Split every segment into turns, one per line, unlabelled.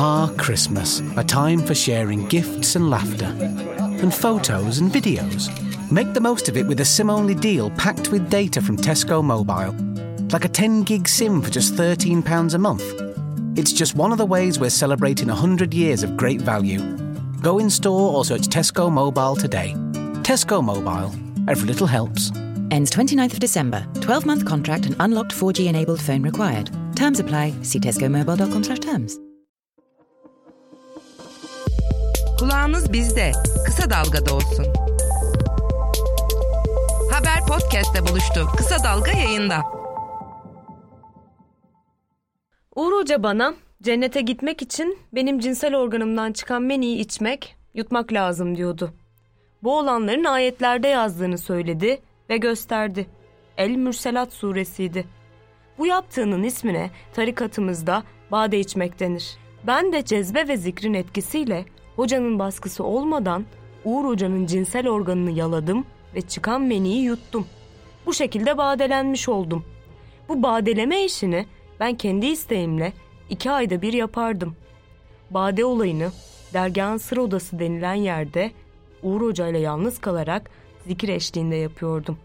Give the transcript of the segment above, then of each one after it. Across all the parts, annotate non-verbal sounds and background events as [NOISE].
Ah, Christmas, a time for sharing gifts and laughter, and photos and videos. Make the most of it with a SIM only deal packed with data from Tesco Mobile. Like a 10 gig SIM for just £13 a month. It's just one of the ways we're celebrating 100 years of great value. Go in store or search Tesco Mobile today. Tesco Mobile. Every little helps.
Ends 29th of December. 12 month contract and unlocked 4G enabled phone required. Terms apply. See tescomobile.com slash terms.
Kulağınız bizde. Kısa Dalga'da olsun. Haber podcast'te buluştu. Kısa Dalga yayında.
Uğur Hoca bana cennete gitmek için benim cinsel organımdan çıkan meniyi içmek, yutmak lazım diyordu. Bu olanların ayetlerde yazdığını söyledi ve gösterdi. El Mürselat suresiydi. Bu yaptığının ismine tarikatımızda bade içmek denir. Ben de cezbe ve zikrin etkisiyle hocanın baskısı olmadan Uğur Hoca'nın cinsel organını yaladım ve çıkan meniyi yuttum. Bu şekilde badelenmiş oldum. Bu badeleme işini ben kendi isteğimle iki ayda bir yapardım. Bade olayını dergahın sır odası denilen yerde Uğur Hoca ile yalnız kalarak zikir eşliğinde yapıyordum.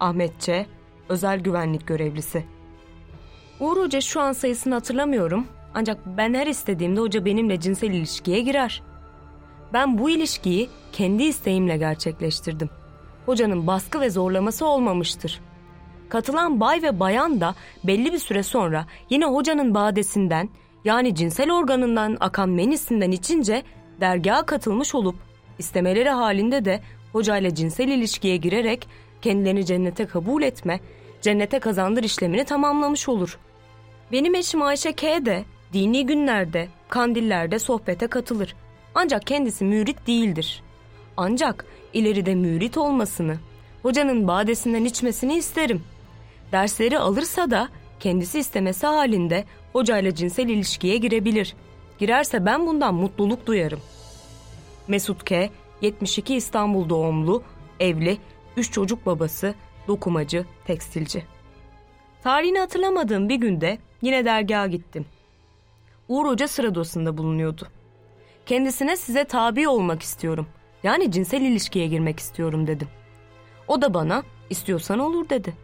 Ahmetçe, özel güvenlik görevlisi. Uğur Hoca şu an sayısını hatırlamıyorum ancak ben her istediğimde hoca benimle cinsel ilişkiye girer. Ben bu ilişkiyi kendi isteğimle gerçekleştirdim. Hocanın baskı ve zorlaması olmamıştır. Katılan bay ve bayan da belli bir süre sonra yine hocanın badesinden yani cinsel organından akan menisinden içince dergaha katılmış olup istemeleri halinde de hocayla cinsel ilişkiye girerek kendilerini cennete kabul etme, cennete kazandır işlemini tamamlamış olur. Benim eşim Ayşe K. de dini günlerde, kandillerde sohbete katılır. Ancak kendisi mürit değildir. Ancak ileride mürit olmasını, hocanın badesinden içmesini isterim. Dersleri alırsa da kendisi istemesi halinde hocayla cinsel ilişkiye girebilir. Girerse ben bundan mutluluk duyarım. Mesut K. 72 İstanbul doğumlu, evli, 3 çocuk babası, dokumacı, tekstilci. Tarihini hatırlamadığım bir günde yine dergaha gittim. Uğur Hoca sıra dosunda bulunuyordu. Kendisine size tabi olmak istiyorum. Yani cinsel ilişkiye girmek istiyorum dedim. O da bana istiyorsan olur dedi.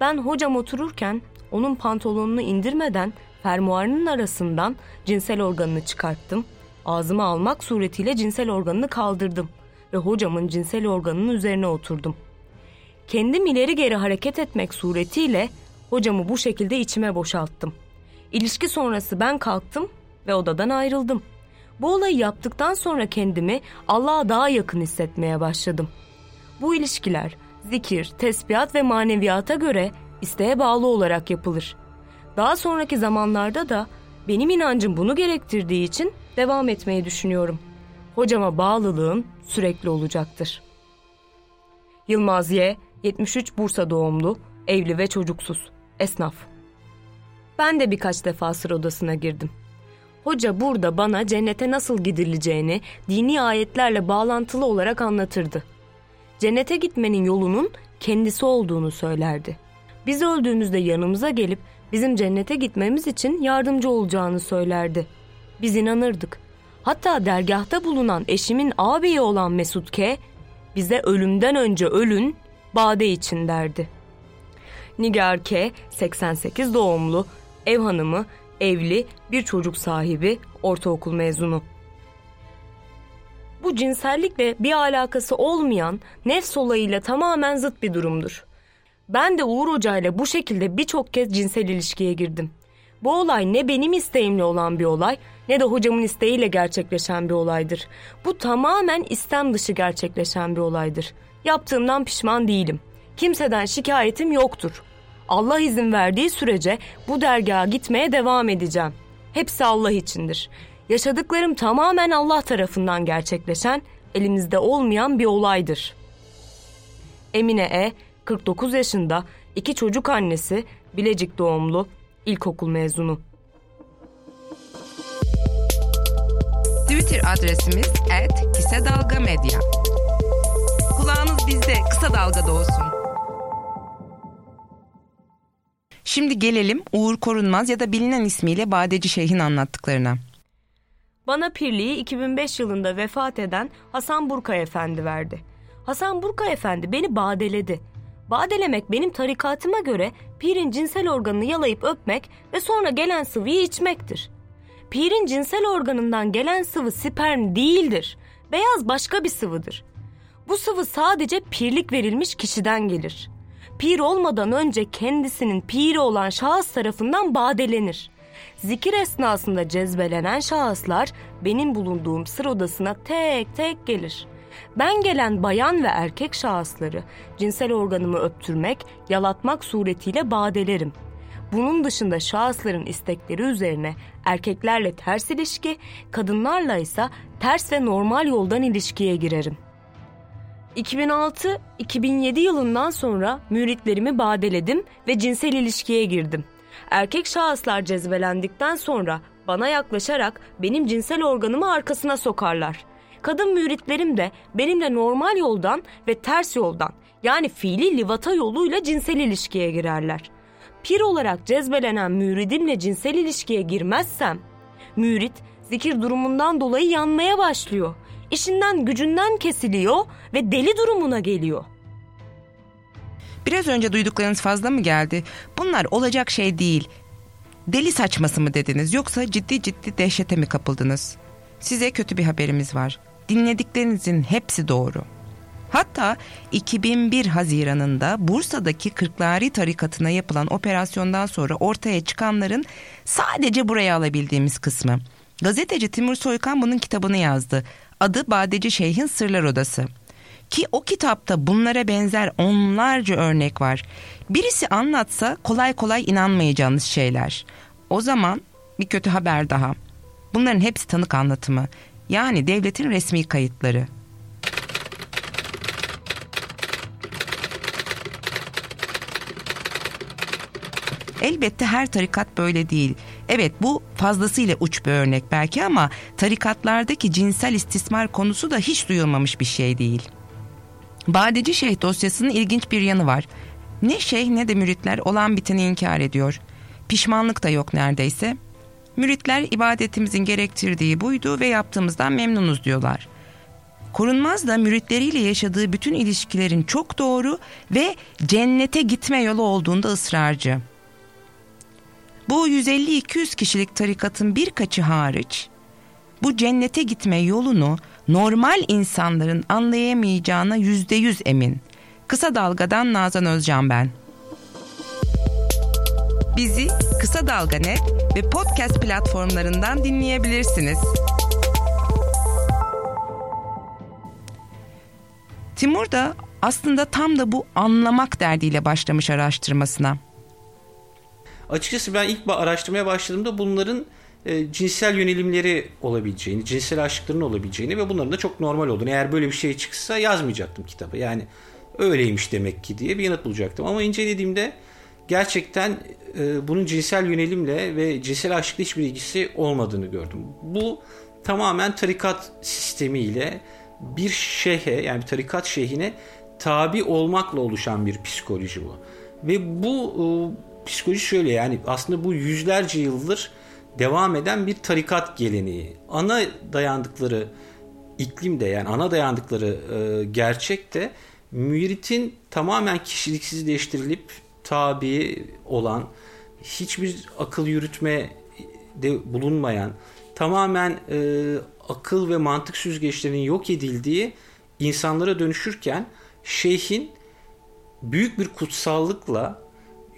Ben hocam otururken onun pantolonunu indirmeden fermuarının arasından cinsel organını çıkarttım. Ağzıma almak suretiyle cinsel organını kaldırdım ve hocamın cinsel organının üzerine oturdum. Kendim ileri geri hareket etmek suretiyle hocamı bu şekilde içime boşalttım. İlişki sonrası ben kalktım ve odadan ayrıldım. Bu olayı yaptıktan sonra kendimi Allah'a daha yakın hissetmeye başladım. Bu ilişkiler zikir, tesbihat ve maneviyata göre isteğe bağlı olarak yapılır. Daha sonraki zamanlarda da benim inancım bunu gerektirdiği için devam etmeyi düşünüyorum. Hocama bağlılığım sürekli olacaktır. Yılmaz Y, 73 Bursa doğumlu, evli ve çocuksuz, esnaf. Ben de birkaç defa sır odasına girdim. Hoca burada bana cennete nasıl gidileceğini dini ayetlerle bağlantılı olarak anlatırdı. Cennete gitmenin yolunun kendisi olduğunu söylerdi. Biz öldüğümüzde yanımıza gelip bizim cennete gitmemiz için yardımcı olacağını söylerdi. Biz inanırdık. Hatta dergahta bulunan eşimin ağabeyi olan Mesut K. bize ölümden önce ölün, bade için derdi. Nigar K. 88 doğumlu, ev hanımı, evli, bir çocuk sahibi, ortaokul mezunu. Bu cinsellikle bir alakası olmayan nefs olayıyla tamamen zıt bir durumdur. Ben de Uğur Hoca ile bu şekilde birçok kez cinsel ilişkiye girdim. Bu olay ne benim isteğimle olan bir olay ne de hocamın isteğiyle gerçekleşen bir olaydır. Bu tamamen istem dışı gerçekleşen bir olaydır. Yaptığımdan pişman değilim. Kimseden şikayetim yoktur. Allah izin verdiği sürece bu dergaha gitmeye devam edeceğim. Hepsi Allah içindir. Yaşadıklarım tamamen Allah tarafından gerçekleşen, elimizde olmayan bir olaydır. Emine E, 49 yaşında, iki çocuk annesi, Bilecik doğumlu, ilkokul mezunu.
Twitter adresimiz @kisedalgamedya. Kulağınız bizde, kısa dalgada olsun.
Şimdi gelelim Uğur Korunmaz ya da bilinen ismiyle Badeci Şeyh'in anlattıklarına.
Bana pirliği 2005 yılında vefat eden Hasan Burkay Efendi verdi. Hasan Burkay Efendi beni badeledi. Badelemek benim tarikatıma göre pirin cinsel organını yalayıp öpmek ve sonra gelen sıvıyı içmektir. Pirin cinsel organından gelen sıvı sperm değildir. Beyaz başka bir sıvıdır. Bu sıvı sadece pirlik verilmiş kişiden gelir. Pir olmadan önce kendisinin piri olan şahıs tarafından badelenir. Zikir esnasında cezbelenen şahıslar benim bulunduğum sır odasına tek tek gelir. Ben gelen bayan ve erkek şahısları cinsel organımı öptürmek, yalatmak suretiyle badelerim. Bunun dışında şahısların istekleri üzerine erkeklerle ters ilişki, kadınlarla ise ters ve normal yoldan ilişkiye girerim. 2006-2007 yılından sonra müritlerimi badeledim ve cinsel ilişkiye girdim. Erkek şahıslar cezbelendikten sonra bana yaklaşarak benim cinsel organımı arkasına sokarlar. Kadın müritlerim de benimle normal yoldan ve ters yoldan yani fiili livata yoluyla cinsel ilişkiye girerler. Pir olarak cezbelenen müridimle cinsel ilişkiye girmezsem, mürit zikir durumundan dolayı yanmaya başlıyor. İşinden gücünden kesiliyor ve deli durumuna geliyor.
Biraz önce duyduklarınız fazla mı geldi? Bunlar olacak şey değil. Deli saçması mı dediniz yoksa ciddi ciddi dehşete mi kapıldınız? Size kötü bir haberimiz var. Dinlediklerinizin hepsi doğru. Hatta 2001 Haziran'ında Bursa'daki Kırklari tarikatına yapılan operasyondan sonra ortaya çıkanların sadece buraya alabildiğimiz kısmı. Gazeteci Timur Soykan bunun kitabını yazdı. Adı Badeci Şeyh'in Sırlar Odası. Ki o kitapta bunlara benzer onlarca örnek var. Birisi anlatsa kolay kolay inanmayacağınız şeyler. O zaman bir kötü haber daha. Bunların hepsi tanık anlatımı. Yani devletin resmi kayıtları. Elbette her tarikat böyle değil. Evet bu fazlasıyla uç bir örnek belki ama tarikatlardaki cinsel istismar konusu da hiç duyulmamış bir şey değil. Badeci Şeyh dosyasının ilginç bir yanı var. Ne şeyh ne de müritler olan biteni inkar ediyor. Pişmanlık da yok neredeyse. Müritler ibadetimizin gerektirdiği buydu ve yaptığımızdan memnunuz diyorlar. Korunmaz da müritleriyle yaşadığı bütün ilişkilerin çok doğru ve cennete gitme yolu olduğunda ısrarcı. Bu 150-200 kişilik tarikatın birkaçı hariç bu cennete gitme yolunu normal insanların anlayamayacağına yüzde yüz emin. Kısa Dalga'dan Nazan Özcan ben. Bizi Kısa Dalga Net ve podcast platformlarından dinleyebilirsiniz. Timur da aslında tam da bu anlamak derdiyle başlamış araştırmasına.
Açıkçası ben ilk araştırmaya başladığımda bunların e, cinsel yönelimleri olabileceğini, cinsel aşıkların olabileceğini ve bunların da çok normal olduğunu. Eğer böyle bir şey çıksa yazmayacaktım kitabı. Yani öyleymiş demek ki diye bir yanıt bulacaktım. Ama incelediğimde gerçekten e, bunun cinsel yönelimle ve cinsel aşıkla hiçbir ilgisi olmadığını gördüm. Bu tamamen tarikat sistemiyle bir şeyhe yani bir tarikat şeyhine tabi olmakla oluşan bir psikoloji bu. Ve bu e, psikoloji şöyle yani aslında bu yüzlerce yıldır devam eden bir tarikat geleneği. Ana dayandıkları iklimde yani ana dayandıkları e, gerçekte müritin tamamen kişiliksizleştirilip tabi olan hiçbir akıl yürütme de bulunmayan tamamen e, akıl ve mantık süzgeçlerinin yok edildiği insanlara dönüşürken şeyhin büyük bir kutsallıkla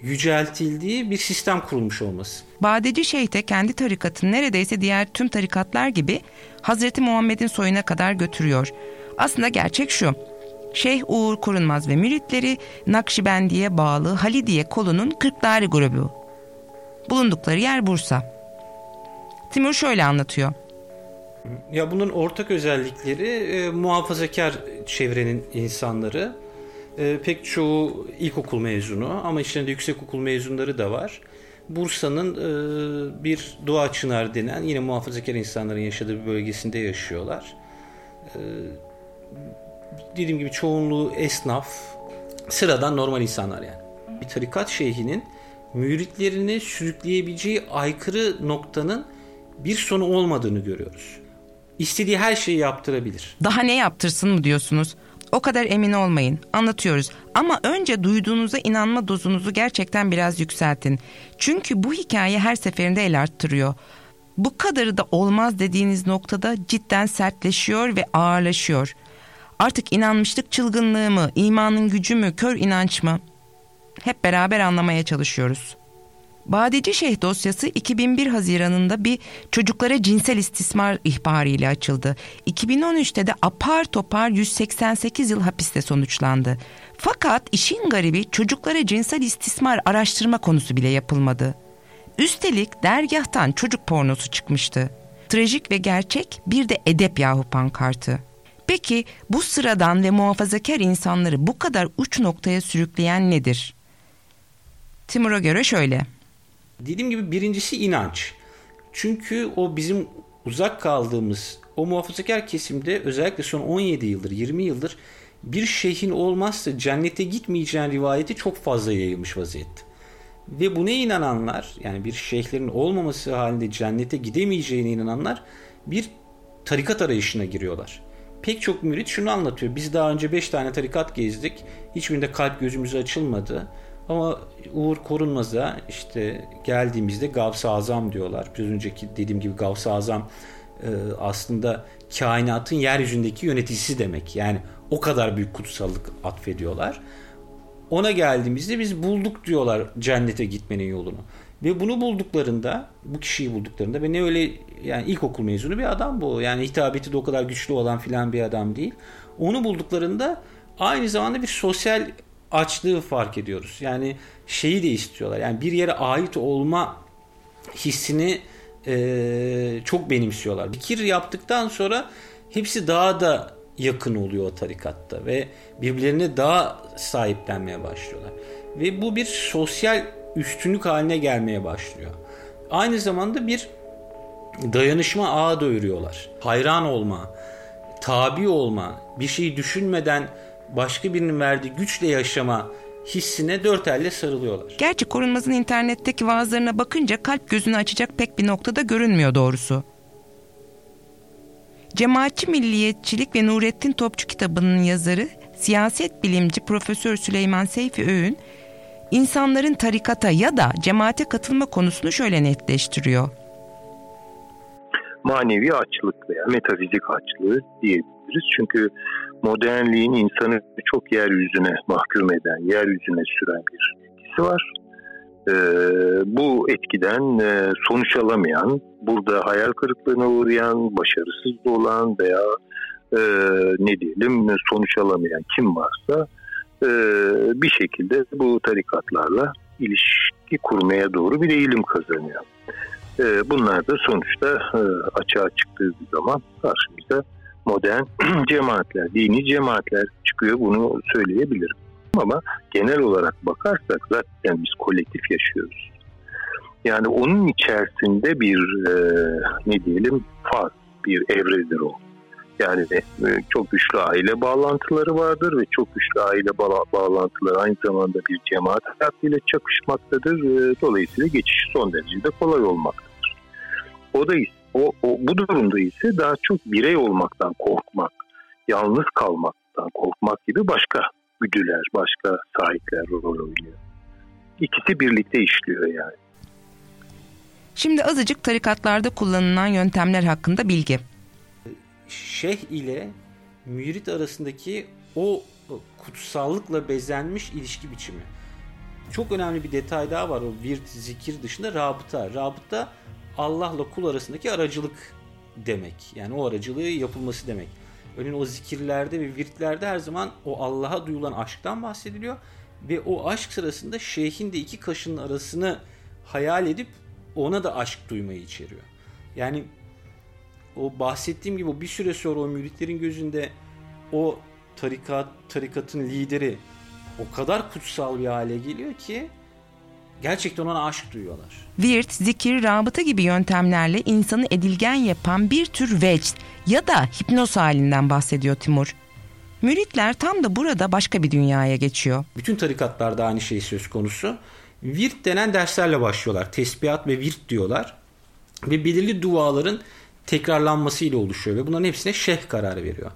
yüceltildiği bir sistem kurulmuş olması.
Badeci Şeyh de kendi tarikatını neredeyse diğer tüm tarikatlar gibi Hazreti Muhammed'in soyuna kadar götürüyor. Aslında gerçek şu. Şeyh Uğur Korunmaz ve müritleri Nakşibendi'ye bağlı Halidiye kolunun Kırklareli grubu. Bulundukları yer Bursa. Timur şöyle anlatıyor.
Ya bunun ortak özellikleri e, muhafazakar çevrenin insanları e, pek çoğu ilkokul mezunu ama içlerinde yüksekokul mezunları da var. Bursa'nın e, bir Doğa Çınar denen yine muhafazakar insanların yaşadığı bir bölgesinde yaşıyorlar. E, dediğim gibi çoğunluğu esnaf, sıradan normal insanlar yani. Bir tarikat şeyhinin müritlerini sürükleyebileceği aykırı noktanın bir sonu olmadığını görüyoruz. İstediği her şeyi yaptırabilir.
Daha ne yaptırsın mı diyorsunuz? O kadar emin olmayın. Anlatıyoruz. Ama önce duyduğunuza inanma dozunuzu gerçekten biraz yükseltin. Çünkü bu hikaye her seferinde el arttırıyor. Bu kadarı da olmaz dediğiniz noktada cidden sertleşiyor ve ağırlaşıyor. Artık inanmışlık çılgınlığı mı, imanın gücü mü, kör inanç mı? Hep beraber anlamaya çalışıyoruz. Badeci Şeyh dosyası 2001 Haziran'ında bir çocuklara cinsel istismar ihbarıyla açıldı. 2013'te de apar topar 188 yıl hapiste sonuçlandı. Fakat işin garibi çocuklara cinsel istismar araştırma konusu bile yapılmadı. Üstelik dergahtan çocuk pornosu çıkmıştı. Trajik ve gerçek bir de edep yahu pankartı. Peki bu sıradan ve muhafazakar insanları bu kadar uç noktaya sürükleyen nedir? Timur'a göre şöyle.
Dediğim gibi birincisi inanç. Çünkü o bizim uzak kaldığımız o muhafazakar kesimde özellikle son 17 yıldır 20 yıldır bir şeyhin olmazsa cennete gitmeyeceğin rivayeti çok fazla yayılmış vaziyette. Ve buna inananlar yani bir şeyhlerin olmaması halinde cennete gidemeyeceğine inananlar bir tarikat arayışına giriyorlar. Pek çok mürit şunu anlatıyor. Biz daha önce 5 tane tarikat gezdik. Hiçbirinde kalp gözümüzü açılmadı. Ama Uğur Korunmaz'a işte geldiğimizde Gavs-ı Azam diyorlar. Biraz önceki dediğim gibi Gavs-ı Azam e, aslında kainatın yeryüzündeki yöneticisi demek. Yani o kadar büyük kutsallık atfediyorlar. Ona geldiğimizde biz bulduk diyorlar cennete gitmenin yolunu. Ve bunu bulduklarında, bu kişiyi bulduklarında ve ne öyle yani ilkokul mezunu bir adam bu. Yani hitabeti de o kadar güçlü olan filan bir adam değil. Onu bulduklarında aynı zamanda bir sosyal açlığı fark ediyoruz. Yani şeyi de istiyorlar. Yani bir yere ait olma hissini e, çok benimsiyorlar. Fikir yaptıktan sonra hepsi daha da yakın oluyor o tarikatta ve birbirlerine daha sahiplenmeye başlıyorlar. Ve bu bir sosyal üstünlük haline gelmeye başlıyor. Aynı zamanda bir dayanışma ağı da örüyorlar. Hayran olma, tabi olma, bir şeyi düşünmeden başka birinin verdiği güçle yaşama hissine dört elle sarılıyorlar.
Gerçi Korunmaz'ın internetteki vaazlarına bakınca kalp gözünü açacak pek bir noktada görünmüyor doğrusu. Cemaatçi Milliyetçilik ve Nurettin Topçu kitabının yazarı, siyaset bilimci Profesör Süleyman Seyfi Öğün, insanların tarikata ya da cemaate katılma konusunu şöyle netleştiriyor.
Manevi açlık veya metafizik açlığı diyebiliriz. Çünkü modernliğin insanı çok yeryüzüne mahkum eden, yeryüzüne süren bir etkisi var. Ee, bu etkiden e, sonuç alamayan, burada hayal kırıklığına uğrayan, başarısız olan veya e, ne diyelim sonuç alamayan kim varsa e, bir şekilde bu tarikatlarla ilişki kurmaya doğru bir eğilim kazanıyor. E, bunlar da sonuçta e, açığa çıktığı zaman karşımıza modern [CLEARS THROAT] cemaatler, dini cemaatler çıkıyor bunu söyleyebilirim. Ama genel olarak bakarsak zaten biz kolektif yaşıyoruz. Yani onun içerisinde bir e, ne diyelim faz, bir evredir o. Yani e, çok güçlü aile bağlantıları vardır ve çok güçlü aile bağ- bağlantıları aynı zamanda bir cemaat hayatıyla çakışmaktadır. E, dolayısıyla geçiş son derece de kolay olmaktadır. O da o, o bu durumda ise daha çok birey olmaktan korkmak, yalnız kalmaktan korkmak gibi başka güdüler, başka sahipler rol oynuyor. İkisi birlikte işliyor yani.
Şimdi azıcık tarikatlarda kullanılan yöntemler hakkında bilgi.
Şeyh ile mürit arasındaki o kutsallıkla bezenmiş ilişki biçimi. Çok önemli bir detay daha var o virt zikir dışında rabıta. Rabıta Allah'la kul arasındaki aracılık demek. Yani o aracılığı yapılması demek. Örneğin o zikirlerde ve virtlerde her zaman o Allah'a duyulan aşktan bahsediliyor. Ve o aşk sırasında şeyhin de iki kaşının arasını hayal edip ona da aşk duymayı içeriyor. Yani o bahsettiğim gibi bir süre sonra o müritlerin gözünde o tarikat tarikatın lideri o kadar kutsal bir hale geliyor ki gerçekten ona aşk duyuyorlar.
Virt, zikir, rabıta gibi yöntemlerle insanı edilgen yapan bir tür vecd ya da hipnoz halinden bahsediyor Timur. Müritler tam da burada başka bir dünyaya geçiyor.
Bütün tarikatlarda aynı şey söz konusu. virt denen derslerle başlıyorlar. Tesbihat ve virt diyorlar. Ve belirli duaların tekrarlanmasıyla oluşuyor ve bunların hepsine şeyh kararı veriyor.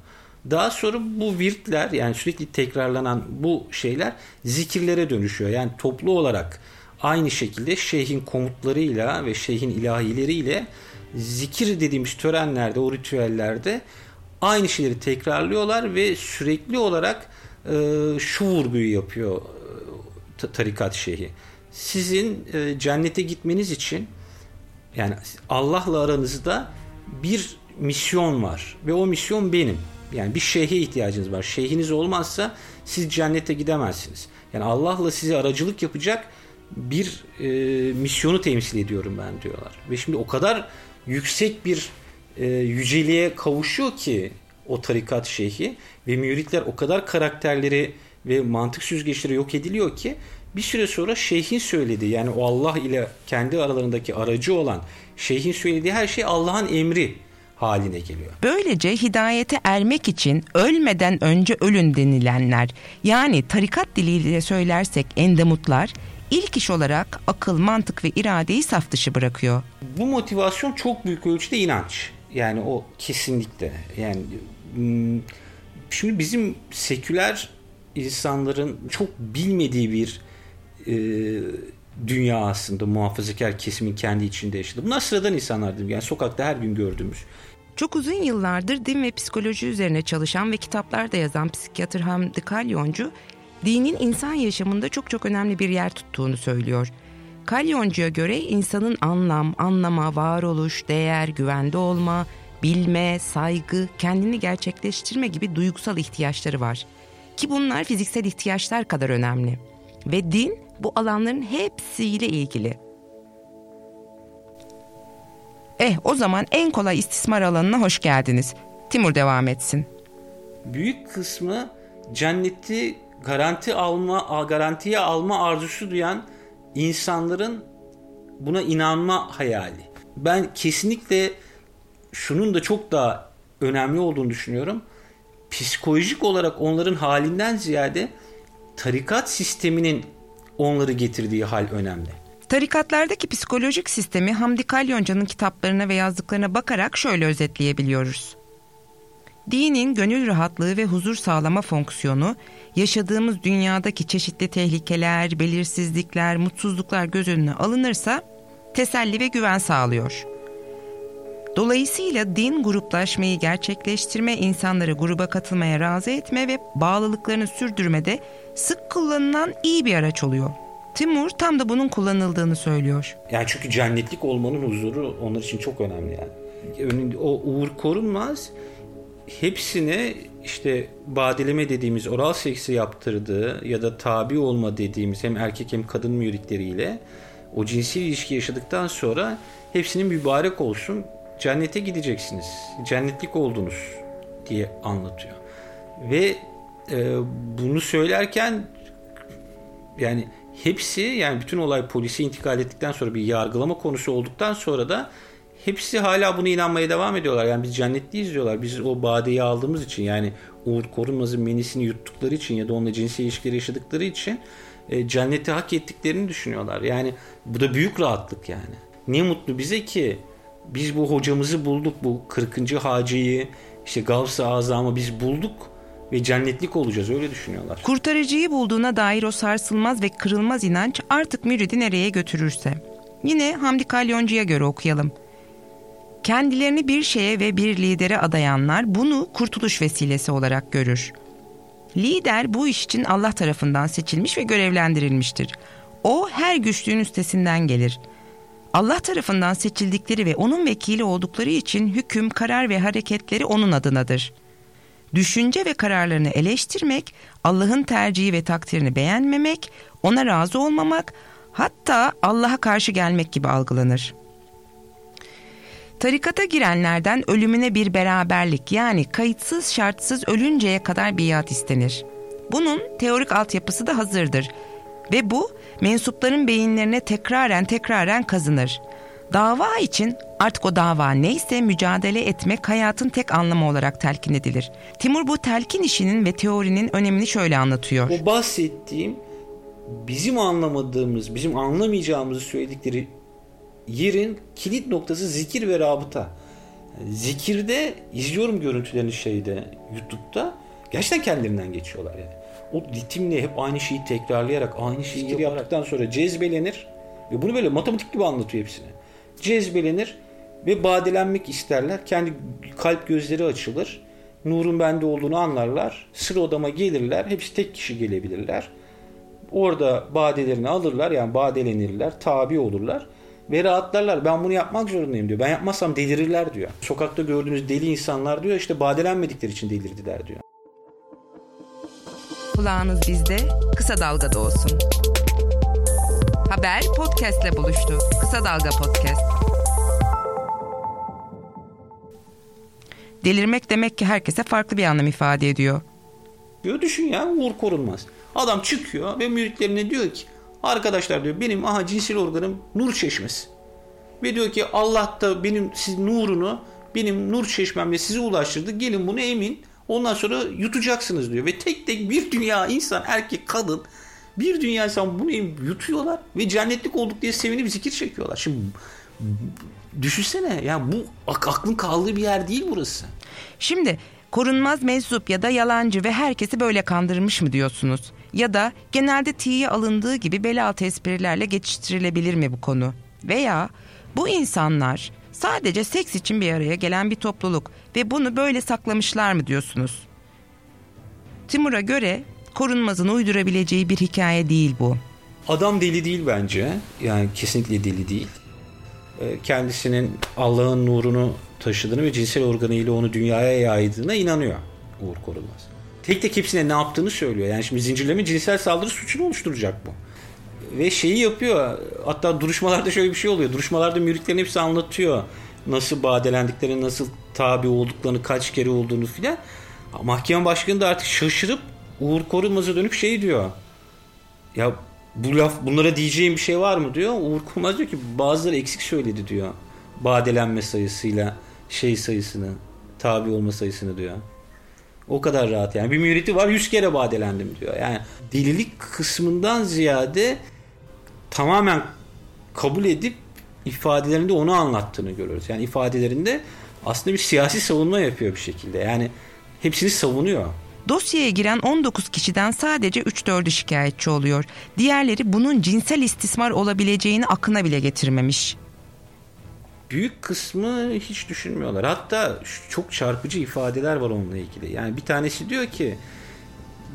Daha sonra bu virtler yani sürekli tekrarlanan bu şeyler zikirlere dönüşüyor. Yani toplu olarak aynı şekilde şeyhin komutlarıyla ve şeyhin ilahileriyle zikir dediğimiz törenlerde, o ritüellerde aynı şeyleri tekrarlıyorlar ve sürekli olarak e, şu vurguyu yapıyor e, tarikat şeyhi. Sizin e, cennete gitmeniz için yani Allah'la aranızda bir misyon var ve o misyon benim. Yani bir şeyhe ihtiyacınız var. Şeyhiniz olmazsa siz cennete gidemezsiniz. Yani Allah'la size aracılık yapacak bir e, misyonu temsil ediyorum ben diyorlar. Ve şimdi o kadar yüksek bir e, yüceliğe kavuşuyor ki o tarikat şeyhi ve müritler o kadar karakterleri ve mantık süzgeçleri yok ediliyor ki bir süre sonra şeyhin söylediği yani o Allah ile kendi aralarındaki aracı olan şeyhin söylediği her şey Allah'ın emri haline geliyor.
Böylece hidayete ermek için ölmeden önce ölün denilenler yani tarikat diliyle söylersek endemutlar ilk iş olarak akıl, mantık ve iradeyi saf dışı bırakıyor.
Bu motivasyon çok büyük ölçüde inanç. Yani o kesinlikle. Yani şimdi bizim seküler insanların çok bilmediği bir e, dünya aslında muhafazakar kesimin kendi içinde yaşadı. Bunlar sıradan insanlardır. Yani sokakta her gün gördüğümüz.
Çok uzun yıllardır din ve psikoloji üzerine çalışan ve kitaplar da yazan psikiyatr Hamdi Kalyoncu, dinin insan yaşamında çok çok önemli bir yer tuttuğunu söylüyor. Kalyoncu'ya göre insanın anlam, anlama, varoluş, değer, güvende olma, bilme, saygı, kendini gerçekleştirme gibi duygusal ihtiyaçları var. Ki bunlar fiziksel ihtiyaçlar kadar önemli. Ve din bu alanların hepsiyle ilgili. Eh o zaman en kolay istismar alanına hoş geldiniz. Timur devam etsin.
Büyük kısmı cenneti garanti alma, garantiye alma arzusu duyan insanların buna inanma hayali. Ben kesinlikle şunun da çok daha önemli olduğunu düşünüyorum. Psikolojik olarak onların halinden ziyade tarikat sisteminin onları getirdiği hal önemli.
Tarikatlardaki psikolojik sistemi Hamdi Kalyonca'nın kitaplarına ve yazdıklarına bakarak şöyle özetleyebiliyoruz. Dinin gönül rahatlığı ve huzur sağlama fonksiyonu yaşadığımız dünyadaki çeşitli tehlikeler, belirsizlikler, mutsuzluklar göz önüne alınırsa teselli ve güven sağlıyor. Dolayısıyla din gruplaşmayı gerçekleştirme, insanları gruba katılmaya razı etme ve bağlılıklarını sürdürmede sık kullanılan iyi bir araç oluyor. Timur tam da bunun kullanıldığını söylüyor.
Yani çünkü cennetlik olmanın huzuru onlar için çok önemli yani. O uğur korunmaz hepsine işte badeleme dediğimiz oral seksi yaptırdığı ya da tabi olma dediğimiz hem erkek hem kadın müritleriyle o cinsel ilişki yaşadıktan sonra hepsinin mübarek olsun cennete gideceksiniz. Cennetlik oldunuz diye anlatıyor. Ve e, bunu söylerken yani hepsi yani bütün olay polise intikal ettikten sonra bir yargılama konusu olduktan sonra da hepsi hala buna inanmaya devam ediyorlar. Yani biz cennetliyiz diyorlar. Biz o badeyi aldığımız için yani Uğur Korunmaz'ın menisini yuttukları için ya da onunla cinsel ilişkileri yaşadıkları için e, cenneti hak ettiklerini düşünüyorlar. Yani bu da büyük rahatlık yani. Ne mutlu bize ki biz bu hocamızı bulduk. Bu 40. hacıyı işte Gavs-ı Azam'ı biz bulduk ve cennetlik olacağız öyle düşünüyorlar.
Kurtarıcıyı bulduğuna dair o sarsılmaz ve kırılmaz inanç artık müridi nereye götürürse. Yine Hamdi Kalyoncu'ya göre okuyalım. Kendilerini bir şeye ve bir lidere adayanlar bunu kurtuluş vesilesi olarak görür. Lider bu iş için Allah tarafından seçilmiş ve görevlendirilmiştir. O her güçlüğün üstesinden gelir. Allah tarafından seçildikleri ve onun vekili oldukları için hüküm, karar ve hareketleri onun adınadır. Düşünce ve kararlarını eleştirmek, Allah'ın tercihi ve takdirini beğenmemek, ona razı olmamak, hatta Allah'a karşı gelmek gibi algılanır.'' Tarikata girenlerden ölümüne bir beraberlik yani kayıtsız şartsız ölünceye kadar biat istenir. Bunun teorik altyapısı da hazırdır ve bu mensupların beyinlerine tekraren tekraren kazınır. Dava için artık o dava neyse mücadele etmek hayatın tek anlamı olarak telkin edilir. Timur bu telkin işinin ve teorinin önemini şöyle anlatıyor.
O bahsettiğim bizim anlamadığımız, bizim anlamayacağımızı söyledikleri yerin kilit noktası zikir ve rabıta. zikirde izliyorum görüntülerini şeyde YouTube'da gerçekten kendilerinden geçiyorlar yani. O ritimle hep aynı şeyi tekrarlayarak aynı şeyi geri yaptıktan sonra cezbelenir ve bunu böyle matematik gibi anlatıyor hepsini. Cezbelenir ve badelenmek isterler. Kendi kalp gözleri açılır. Nurun bende olduğunu anlarlar. Sıra odama gelirler. Hepsi tek kişi gelebilirler. Orada badelerini alırlar yani badelenirler, tabi olurlar ve rahatlarlar. Ben bunu yapmak zorundayım diyor. Ben yapmazsam delirirler diyor. Sokakta gördüğünüz deli insanlar diyor işte badelenmedikleri için delirdiler diyor.
Kulağınız bizde, kısa dalgada olsun. Haber podcastle buluştu. Kısa Dalga Podcast.
Delirmek demek ki herkese farklı bir anlam ifade ediyor.
Diyor düşün ya Uğur Korunmaz. Adam çıkıyor ve müritlerine diyor ki arkadaşlar diyor benim aha cinsel organım nur çeşmesi. Ve diyor ki Allah da benim siz nurunu benim nur çeşmemle size ulaştırdı. Gelin bunu emin. Ondan sonra yutacaksınız diyor. Ve tek tek bir dünya insan erkek kadın bir dünya insan bunu yutuyorlar ve cennetlik olduk diye sevinip zikir çekiyorlar. Şimdi düşünsene ya bu aklın kaldığı bir yer değil burası.
Şimdi korunmaz mensup ya da yalancı ve herkesi böyle kandırmış mı diyorsunuz? Ya da genelde tiye alındığı gibi bel altı esprilerle geçiştirilebilir mi bu konu? Veya bu insanlar sadece seks için bir araya gelen bir topluluk ve bunu böyle saklamışlar mı diyorsunuz? Timur'a göre korunmazın uydurabileceği bir hikaye değil bu.
Adam deli değil bence. Yani kesinlikle deli değil. Ee, kendisinin Allah'ın nurunu taşıdığını ve cinsel organıyla onu dünyaya yaydığına inanıyor Uğur Korunmaz. Tek tek hepsine ne yaptığını söylüyor. Yani şimdi zincirleme cinsel saldırı suçunu oluşturacak bu. Ve şeyi yapıyor. Hatta duruşmalarda şöyle bir şey oluyor. Duruşmalarda müritlerin hepsi anlatıyor. Nasıl badelendiklerini, nasıl tabi olduklarını, kaç kere olduğunu filan. Mahkeme başkanı da artık şaşırıp Uğur Korunmaz'a dönüp şey diyor. Ya bu laf bunlara diyeceğim bir şey var mı diyor. Uğur Korunmaz diyor ki bazıları eksik söyledi diyor. Badelenme sayısıyla şey sayısını, tabi olma sayısını diyor. O kadar rahat yani. Bir müriti var 100 kere badelendim diyor. Yani delilik kısmından ziyade tamamen kabul edip ifadelerinde onu anlattığını görüyoruz. Yani ifadelerinde aslında bir siyasi savunma yapıyor bir şekilde. Yani hepsini savunuyor.
Dosyaya giren 19 kişiden sadece 3-4'ü şikayetçi oluyor. Diğerleri bunun cinsel istismar olabileceğini aklına bile getirmemiş.
Büyük kısmı hiç düşünmüyorlar. Hatta çok çarpıcı ifadeler var onunla ilgili. Yani bir tanesi diyor ki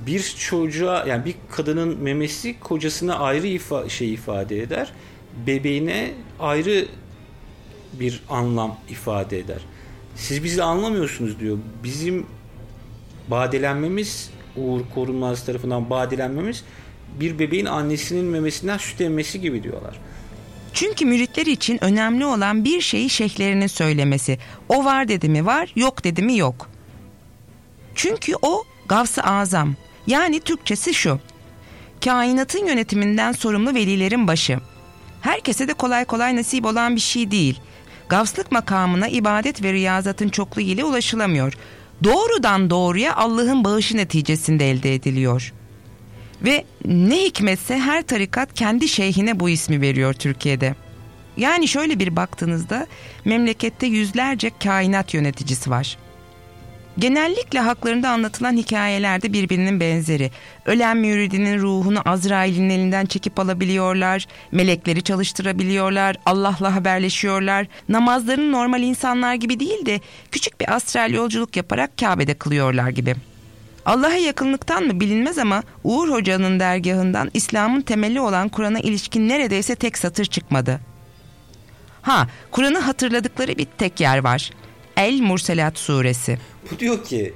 bir çocuğa yani bir kadının memesi kocasına ayrı ifa şey ifade eder. Bebeğine ayrı bir anlam ifade eder. Siz bizi anlamıyorsunuz diyor. Bizim badelenmemiz Uğur Korunmaz tarafından badelenmemiz bir bebeğin annesinin memesinden süt emmesi gibi diyorlar.
Çünkü müritler için önemli olan bir şeyi şeyhlerinin söylemesi. O var dedi mi var, yok dedi mi yok. Çünkü o Gavs-ı Azam. Yani Türkçesi şu. Kainatın yönetiminden sorumlu velilerin başı. Herkese de kolay kolay nasip olan bir şey değil. Gavslık makamına ibadet ve riyazatın çokluğu ile ulaşılamıyor doğrudan doğruya Allah'ın bağışı neticesinde elde ediliyor. Ve ne hikmetse her tarikat kendi şeyhine bu ismi veriyor Türkiye'de. Yani şöyle bir baktığınızda memlekette yüzlerce kainat yöneticisi var. Genellikle haklarında anlatılan hikayelerde birbirinin benzeri. Ölen müridinin ruhunu Azrail'in elinden çekip alabiliyorlar, melekleri çalıştırabiliyorlar, Allah'la haberleşiyorlar. Namazlarını normal insanlar gibi değil de küçük bir astral yolculuk yaparak Kabe'de kılıyorlar gibi. Allah'a yakınlıktan mı bilinmez ama Uğur Hoca'nın dergahından İslam'ın temeli olan Kur'an'a ilişkin neredeyse tek satır çıkmadı. Ha, Kur'an'ı hatırladıkları bir tek yer var. El Murselat suresi.
Bu diyor ki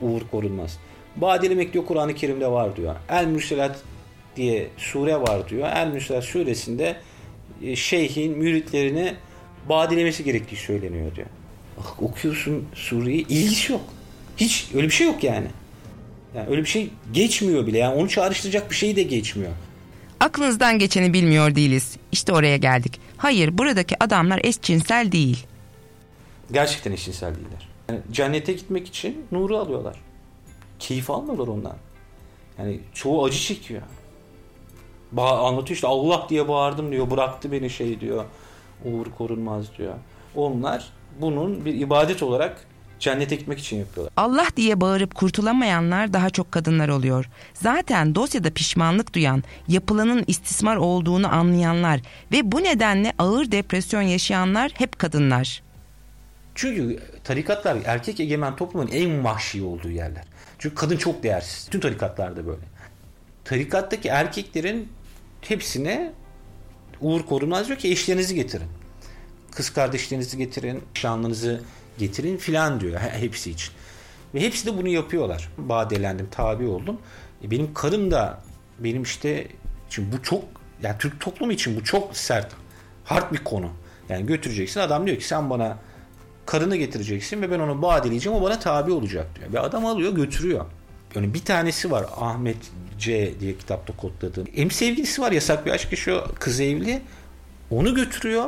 Uğur Korunmaz. Badelemek diyor Kur'an-ı Kerim'de var diyor. El Mürselat diye sure var diyor. El Mürselat suresinde e, şeyhin müritlerini badelemesi gerektiği söyleniyor diyor. Bak okuyorsun sureyi ilgisi yok. Hiç öyle bir şey yok yani. Yani öyle bir şey geçmiyor bile. Yani onu çağrıştıracak bir şey de geçmiyor.
Aklınızdan geçeni bilmiyor değiliz. İşte oraya geldik. Hayır buradaki adamlar eşcinsel değil.
Gerçekten eşcinsel değiller. Yani cennete gitmek için nuru alıyorlar. Keyif almıyorlar ondan. Yani çoğu acı çekiyor. Ba anlatıyor işte Allah diye bağırdım diyor. Bıraktı beni şey diyor. Uğur korunmaz diyor. Onlar bunun bir ibadet olarak cennete gitmek için yapıyorlar.
Allah diye bağırıp kurtulamayanlar daha çok kadınlar oluyor. Zaten dosyada pişmanlık duyan, yapılanın istismar olduğunu anlayanlar ve bu nedenle ağır depresyon yaşayanlar hep kadınlar.
Çünkü tarikatlar erkek egemen toplumun en vahşi olduğu yerler. Çünkü kadın çok değersiz. Tüm tarikatlarda böyle. Tarikattaki erkeklerin hepsine Uğur Korunmaz diyor ki eşlerinizi getirin. Kız kardeşlerinizi getirin, şanlınızı getirin filan diyor hepsi için. Ve hepsi de bunu yapıyorlar. Badelendim, tabi oldum. E benim karım da benim işte şimdi bu çok yani Türk toplumu için bu çok sert, hard bir konu. Yani götüreceksin adam diyor ki sen bana karını getireceksin ve ben onu badeleyeceğim o bana tabi olacak diyor. Ve adam alıyor götürüyor. Yani bir tanesi var Ahmet C diye kitapta kodladığım. Hem sevgilisi var yasak bir aşk şu kız evli. Onu götürüyor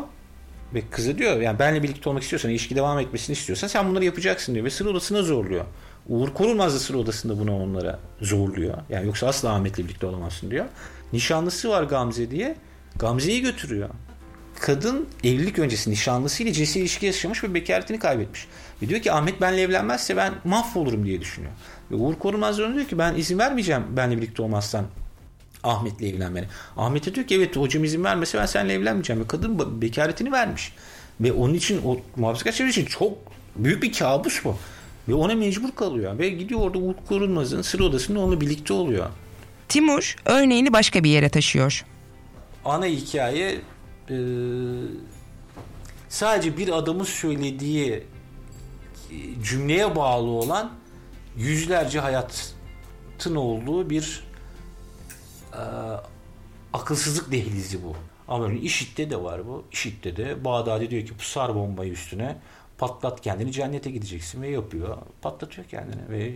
ve kızı diyor yani benle birlikte olmak istiyorsan, ilişki devam etmesini istiyorsan sen bunları yapacaksın diyor. Ve sır odasına zorluyor. Uğur Korunmaz da sır odasında bunu onlara zorluyor. Yani yoksa asla Ahmet'le birlikte olamazsın diyor. Nişanlısı var Gamze diye. Gamze'yi götürüyor. Kadın evlilik öncesi nişanlısıyla cinsel ilişki yaşamış ve bekaretini kaybetmiş. Ve diyor ki Ahmet benle evlenmezse ben mahvolurum diye düşünüyor. Ve Uğur Korunmaz diyor ki ben izin vermeyeceğim benle birlikte olmazsan Ahmet'le evlenmene. Ahmet'e diyor ki evet hocam izin vermese ben seninle evlenmeyeceğim. Ve kadın bekaretini vermiş. Ve onun için o muhafazakar çevre için çok büyük bir kabus bu. Ve ona mecbur kalıyor. Ve gidiyor orada Uğur Korunmaz'ın sır odasında onunla birlikte oluyor.
Timur örneğini başka bir yere taşıyor.
Ana hikaye e, sadece bir adamın söylediği cümleye bağlı olan yüzlerce hayatın olduğu bir e, akılsızlık dehlizi bu. Ama örneğin IŞİD'de de var bu. IŞİD'de de Bağdadi diyor ki pusar bombayı üstüne patlat kendini cennete gideceksin ve yapıyor. Patlatıyor kendini ve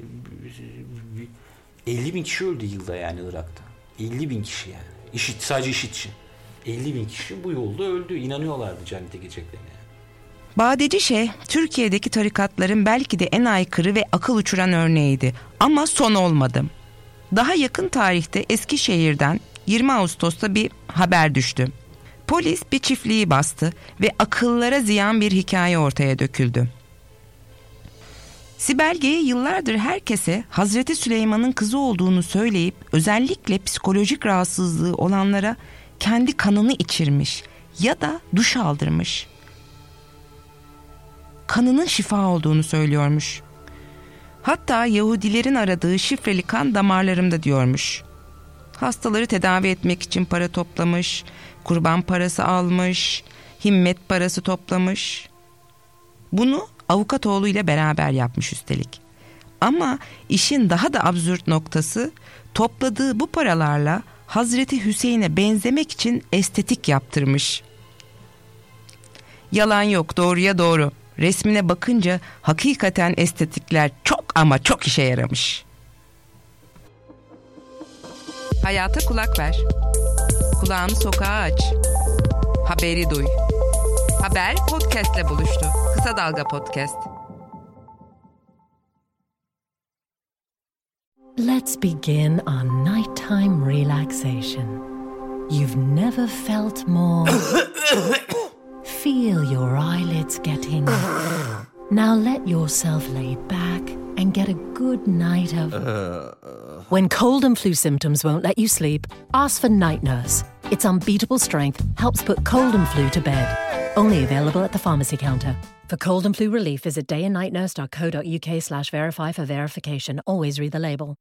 50 bin kişi öldü yılda yani Irak'ta. 50 bin kişi yani. IŞİD sadece IŞİD için. 50 bin kişi bu yolda öldü. İnanıyorlardı cennete gideceklerine.
Badeci Şeyh, Türkiye'deki tarikatların belki de en aykırı ve akıl uçuran örneğiydi. Ama son olmadı. Daha yakın tarihte Eskişehir'den 20 Ağustos'ta bir haber düştü. Polis bir çiftliği bastı ve akıllara ziyan bir hikaye ortaya döküldü. Sibel G. yıllardır herkese Hazreti Süleyman'ın kızı olduğunu söyleyip özellikle psikolojik rahatsızlığı olanlara kendi kanını içirmiş ya da duş aldırmış. Kanının şifa olduğunu söylüyormuş. Hatta Yahudilerin aradığı şifreli kan damarlarımda diyormuş. Hastaları tedavi etmek için para toplamış, kurban parası almış, himmet parası toplamış. Bunu avukat oğluyla beraber yapmış üstelik. Ama işin daha da absürt noktası topladığı bu paralarla Hazreti Hüseyin'e benzemek için estetik yaptırmış. Yalan yok doğruya doğru. Resmine bakınca hakikaten estetikler çok ama çok işe yaramış.
Hayata kulak ver. Kulağını sokağa aç. Haberi duy. Haber podcastle buluştu. Kısa Dalga Podcast.
Let's begin our nighttime relaxation. You've never felt more. [COUGHS] Feel your eyelids getting. Now let yourself lay back and get a good night of. When cold and flu symptoms won't let you sleep, ask for Night Nurse. Its unbeatable strength helps put cold and flu to bed. Only available at the pharmacy counter. For cold and flu relief, visit dayandnightnurse.co.uk slash verify for verification. Always read the label.